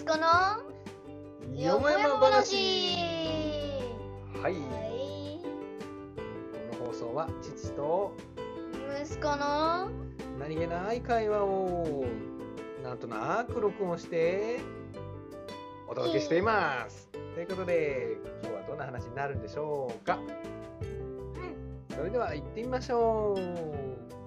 息子のよもやま話はい、はいこの放送は父と息子の何気ない会話をなんとなく録音してお届けしています。ということで今日はどんな話になるんでしょうか。それでは行ってみましょう。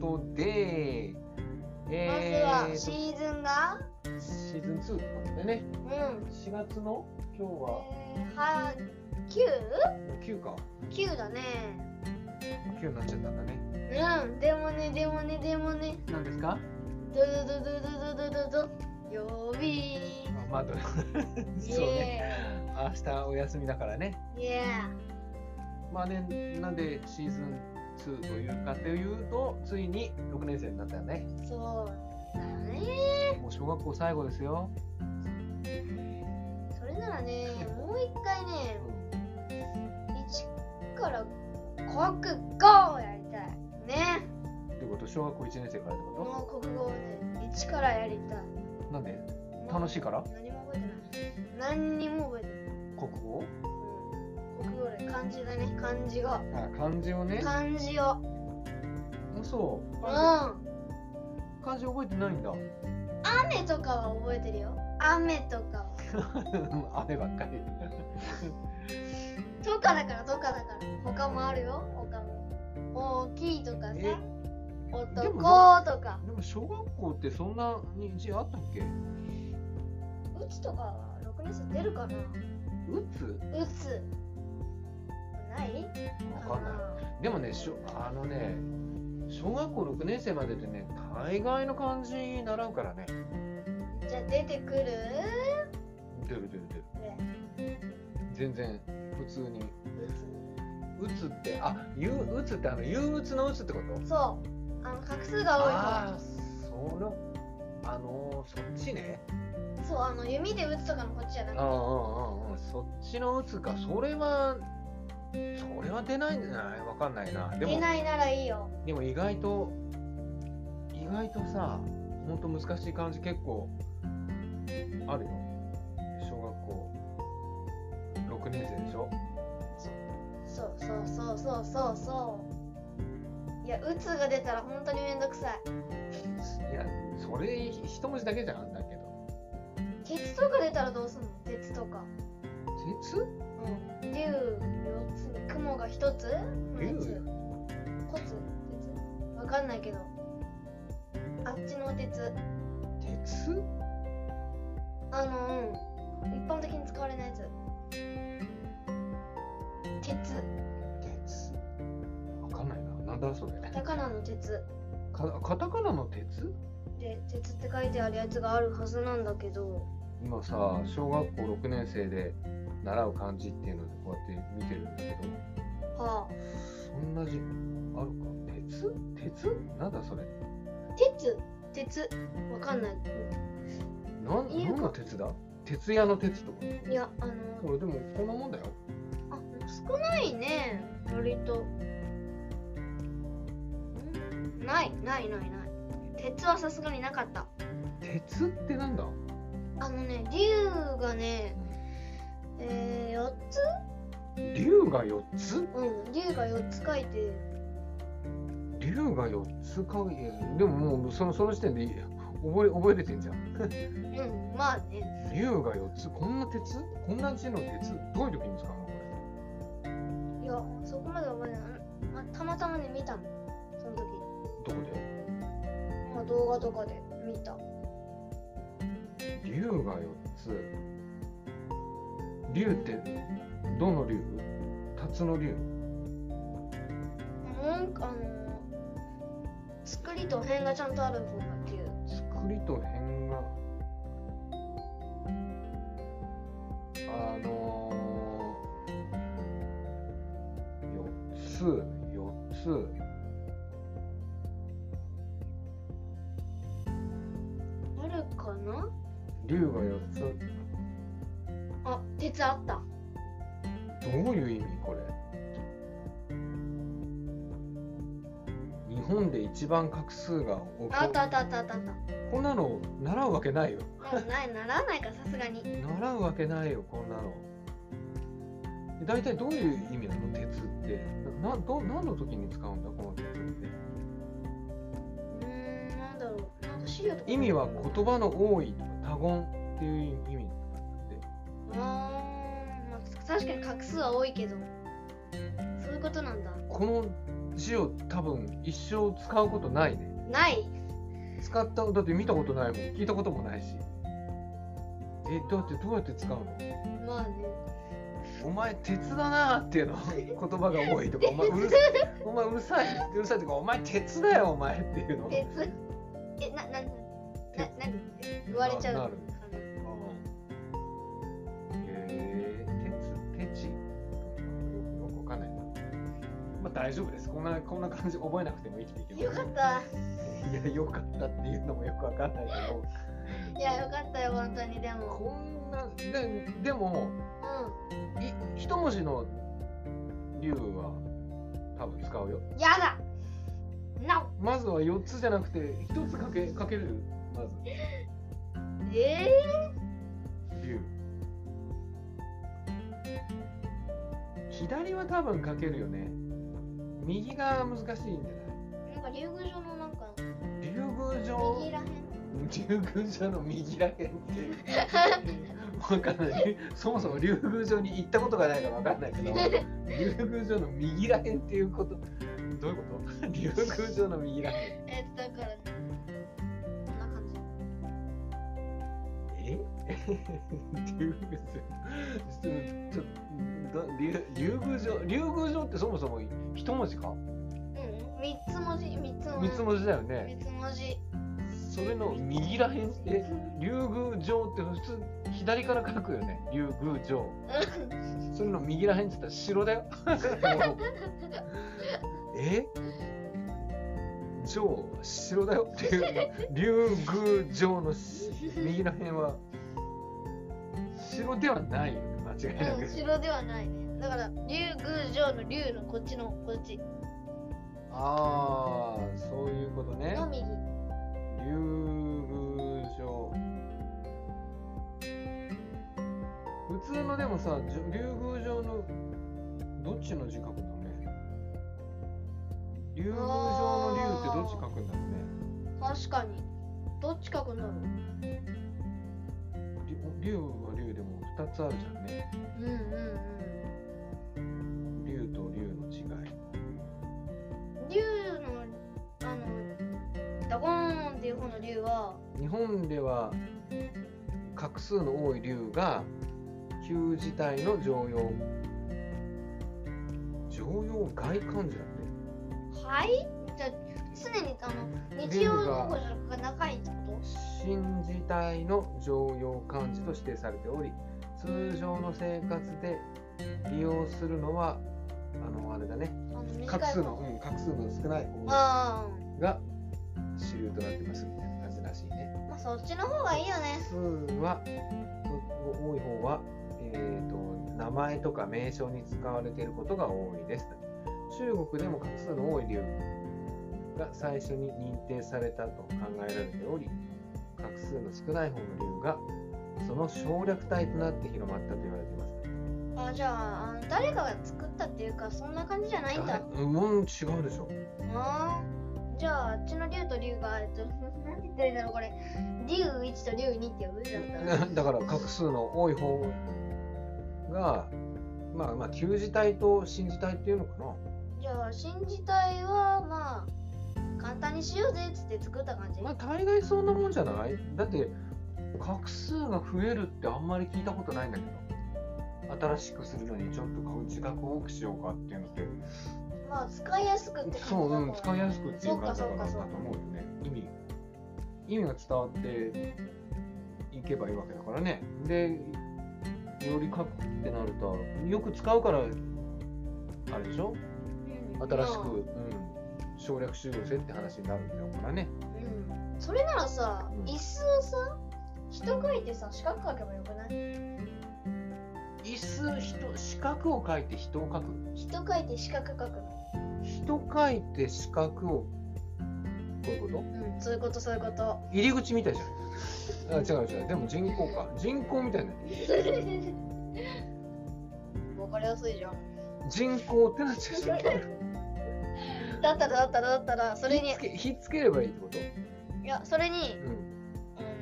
ことで、まずえはシーズンが？シーズン2ってことでね、うん。4月の？今日は？えーは9か、9? 9だね。9になっちゃったんだね。うん。でもねでもねでもね。何ですか？ドドドドドドドドド。曜日。あまあ、そうね。エ明日お休みだからね。ーイイエまあね、なんでシーズン2というかというと、ついに6年生になったよね。ーそうだよね。もう小学校最後ですよ。それならねもう一回ね1から国語やりたいね。ってこと？小学校1年生からってこもう国語をね1からやりたい。となんで？楽しいから？何も覚えてない。何にも覚えてない、漢字だね漢字が。あ漢字をね。漢字を。あそう。うん。漢字。覚えてないんだ。雨とかは覚えてるよ。雨とかは。雨ばっかり。とかだからとかだから。他もあるよ。他も。大きいとかさ。え？男とか。でも小学校ってそんなに字あったっけ？うつとかは6年生出るかな。うつ？うつない？わかんない。でもね、しょあのね、小学校6年生まででね、大概の漢字習うからね。じゃあ出てくる？出る出る出る。ね全然普通に。ううつって、あ、ゆうつってあの憂鬱のうつってこと？つそうあの画数が多いああ、その、あのー、そっちね。方そうあの弓で打つとかのこっちじゃなくてうんうんうんうん、そっちのうつか。それは、それは出ないんじゃない？わかんないな。でも、出ないならいいよ。でも意外と、意外とさ、ほんと難しい漢字結構あるよ。小学校。6年生でしょ？そうそうそうそうそうそう。いやうつが出たら本当にめんどくさい。いや、それ一文字だけじゃんだけど。鉄とか出たらどうすんの？鉄とか。鉄？うん。竜4つに雲が1つ？竜？鉄コツ鉄わかんないけど。あっちの鉄。鉄？あのうん。一般的に使われないやつ。鉄。鉄？わかんないな。なんだそれ？カタカナの鉄。かカタカナの鉄？で鉄って書いてあるやつがあるはずなんだけど。今さ、小学校6年生で習う漢字っていうのでこうやって見てるんだけど、はあ。そんな字あるか？鉄？鉄？なんだそれ？鉄？鉄？わかんない。なん何の鉄だ？鉄屋の鉄とか？いやあの。これでもこんなもんだよ。あ少ないね。割と。んないないないない。鉄はさすがになかった。鉄ってなんだ？あのね竜がねえー、4つ？竜が4つ？うん竜が4つ書いて。竜が4つかいでももうそのその時点で覚え覚えれてんじゃん。うんまあね。竜が4つ。こんな鉄？こんな字の鉄？どういう時に使うの？こいやそこまで覚えてない。またまたまね見たの。その時。れどこで？まあ動画とかで見た。竜が4つ竜ってどの竜？辰の竜？なんかあの作りと辺がちゃんとある方が竜作りと辺が？あのー、つ四つ。あるかな？竜が4つ。鉄あった。どういう意味これ？日本で一番画数が多くあったあったあったあったあった。こんなの習うわけないよ。ないならないかさすがに。習うわけないよこんなの。大体どういう意味なの？鉄って。など何の時に使うんだこの鉄って？うーんなんだろう。なんか資料とか。意味は言葉の多いとか多言っていう意味あー、まあ、確かに画数は多いけどそういうことなんだ。この字を多分一生使うことないね。ない。使っただって見たことないもん。聞いたこともないし。えだってどうやって使うの？まあね。お前鉄だなっていうの 言葉が多いとかお前うるお前うるさい うるさいとかお前鉄だよお前っていうの。鉄。えなななな何言われちゃう。なるあ大丈夫です。こんなこんな感じ覚えなくても生きていけます。よかった。いやよかったっていうのもよくわかんないけど。いやよかったよ本当にでも。こんなででもうい一文字の竜は多分使うよ。んやだ。なまずは4つじゃなくて1つかけかけるまず。え竜。左は多分かけるよね右が難しいんじゃない？ー、なんか竜宮城のなんか竜宮城？右らへん竜宮城の右らへんって わかんない。そもそも竜宮城に行ったことがないからわかんないけど 竜宮城の右らへんっていうこと。どういうこと？竜宮城の右らへん 竜宮城竜竜宮城竜宮城ってそもそも一文字か？うん三つ文字三つ文字。三つ文字だよね。三つ文字。それの右らへん？って竜宮城って普通左から書くよね。竜宮城。それの右らへんって言ったら城だよ。え？城城だよっていう 竜宮城のし右らへんは城ではないよね間違いなく。うん城ではないね。だから竜宮城の竜のこっちのこっち。ああそういうことね。の右。竜宮城。普通のでもさ竜宮城のどっちの字書くんだろうね。竜宮城の竜ってどっち書くんだろうね。確かに。どっち書くんだろう竜竜は竜でも2つあるじゃんね。うんうんうん。竜と竜の違い。竜のあのダゴーンっていう方の竜は日本では画数の多い竜が旧字体の常用。常用外漢字だって。はい？じゃあ常にあの日曜の方が長いってこ新字体の常用漢字と指定されており通常の生活で利用するのはあのあれだね。画数の、方うん、画数の少ない方あが主流となってますみたいな感じらしいね。あまあそっちの方がいいよね。数はと多い方は、えー、と名前とか名称に使われていることが多いです。中国でも画数の多い竜が最初に認定されたと考えられており画数の少ない方の竜がその省略体となって広まったと言われています。あじゃああの誰かが作ったっていうかそんな感じじゃないんだ。誰うん違うでしょ。あー。じゃああっちの竜と竜がえっとなんて言ったらいいんだろうこれ。竜1と竜2って呼ぶだったら。だから画数の多い方がまあまあ旧字体と新字体っていうのかな。じゃあ新字体はまあ簡単にしようぜっつって作った感じ、まあ大概そんなもんじゃない？だって画数が増えるってあんまり聞いたことないんだけど。新しくするのにちょっとこう自覚多くしようかっていうのって。まあ使いやすくって感じだそう、うん、使いやすくっていう感じだから。だと思うよね意味意味が伝わっていけばいいわけだからね。でより書くってなるとよく使うからあれでしょ？うん新しく、まあうん、省略集合せって話になるんだからね。うん。それならさ、うん。椅子をさ人書いてさ四角書けばよくない？椅子人四角を書いて人を書く？人書いて四角書くの。人書いて四角を。こういうこと？うんそういうことそういうこと。入り口みたいじゃん。あ違う違う。でも人口か。人口みたいな わかりやすいじゃん。人口ってなっちゃう だったらだったらだったらそれにひっつければいいってこと？いやそれにうん。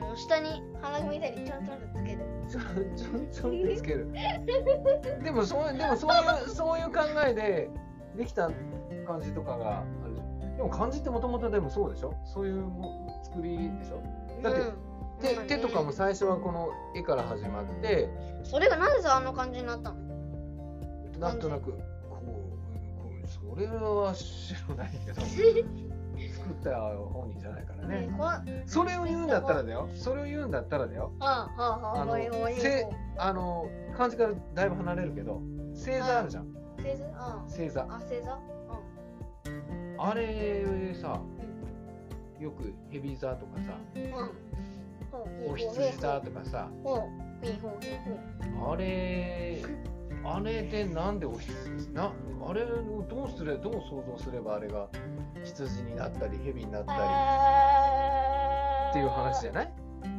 あの下に鼻組みたいにちょんちょんとつける。ちょんちょんちょんってつける。でもそうでもそういうそういう考えでできた感じとかがあるじゃん。でも漢字ってもともとでもそうでしょ？そういうも作りでしょ？だってうん手手とかも最初はこの絵から始まって。それがなんでさあの感じになったの？なんとなくこうこうそれは知らないけど。作った本人じゃないからね。それを言うんだったらだよ。それを言うんだったらだよ。はあのせあの漢字からだいぶ離れるけど星座あるじゃん。星座あ星座。あ星座？あれさよくヘビ座とかさうん。うん。お羊座とかさほうほうほうほうあれあれでなんでお羊なあれをどうすれどう想像すればあれが羊になったり蛇になったりっていう話じゃない？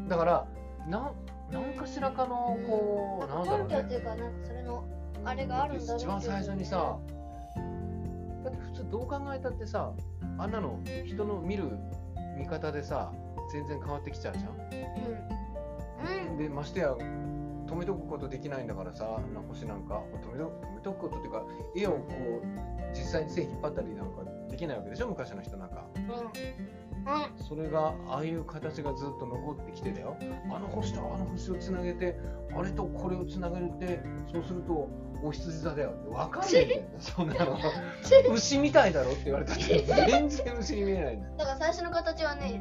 だからなんなんかしらかのこうなんだろうね。あれがあるんだろう一番最初にさだって普通どう考えたってさあんなの人の見る見方でさ全然変わってきちゃうじゃん。うん。うん。でましてや止めとくことできないんだからさな星なんか止めと止めとくことっていうか絵をこう実際に線引っ張ったりなんかできないわけでしょ昔の人なんか。うん。うん。それがああいう形がずっと残ってきてだよ。あの星とあの星をつなげてあれとこれをつなげるってそうするとお羊座だよ。って分かんないんだよ。そんなの。牛みたいだろって言われたって 全然牛に見えないんだよ。だから最初の形はね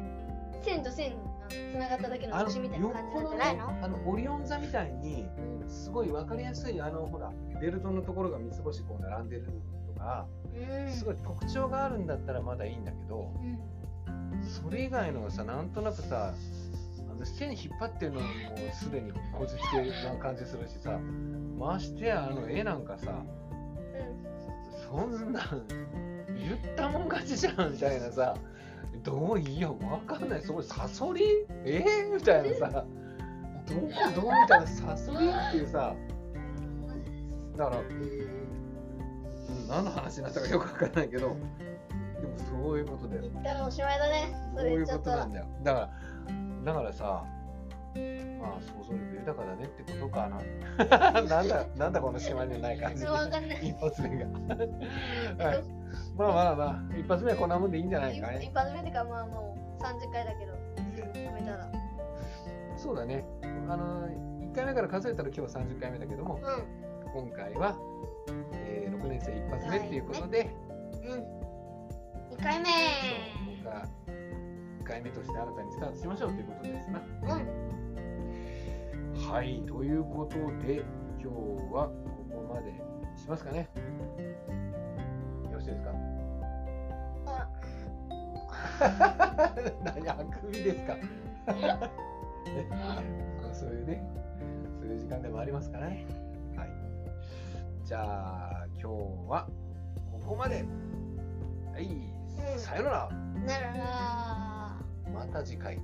線と線つながっただけの星みたいな感じなんじゃないの？あのオリオン座みたいにうんすごい分かりやすいあのほらベルトのところが三つ星こう並んでるとかうん。すごい特徴があるんだったらまだいいんだけどうん。それ以外のがさなんとなくさあの線引っ張ってるのももうすでにこじつけな感じするしさましてやあの絵なんかさそんなん言ったもん勝ちじゃんみたいなさどういいよわかんない。そこサソリ？え？ー、みたいなさ。どこどうみたいなサソリっていうさ。だから、うん、何の話になったかよくわかんないけど。でもそういうことだよ。言ったらおしまいだね。そういうことなんだよ。だからだからさまあ想像力豊かだねってことかな。なんだなんだこの島にない感じ。一発目が。は いまあまあまあ一発目はこんなもんでいいんじゃないかい一発目ってかまあもう30回だけど止めたら。そうだね。あの1回目から数えたら今日30回目だけどもう今回は、えー6年生一発目っていうことで、んうん。2回目。そう僕が1回目として新たにスタートしましょうということですな。うん。はい、ということで、今日はここまでしますかね。何、あくびですか？ね そういうね、そういう時間でもありますからね。はい。じゃあ、今日はここまで。はい、うんさよなら。なららまた次回。うん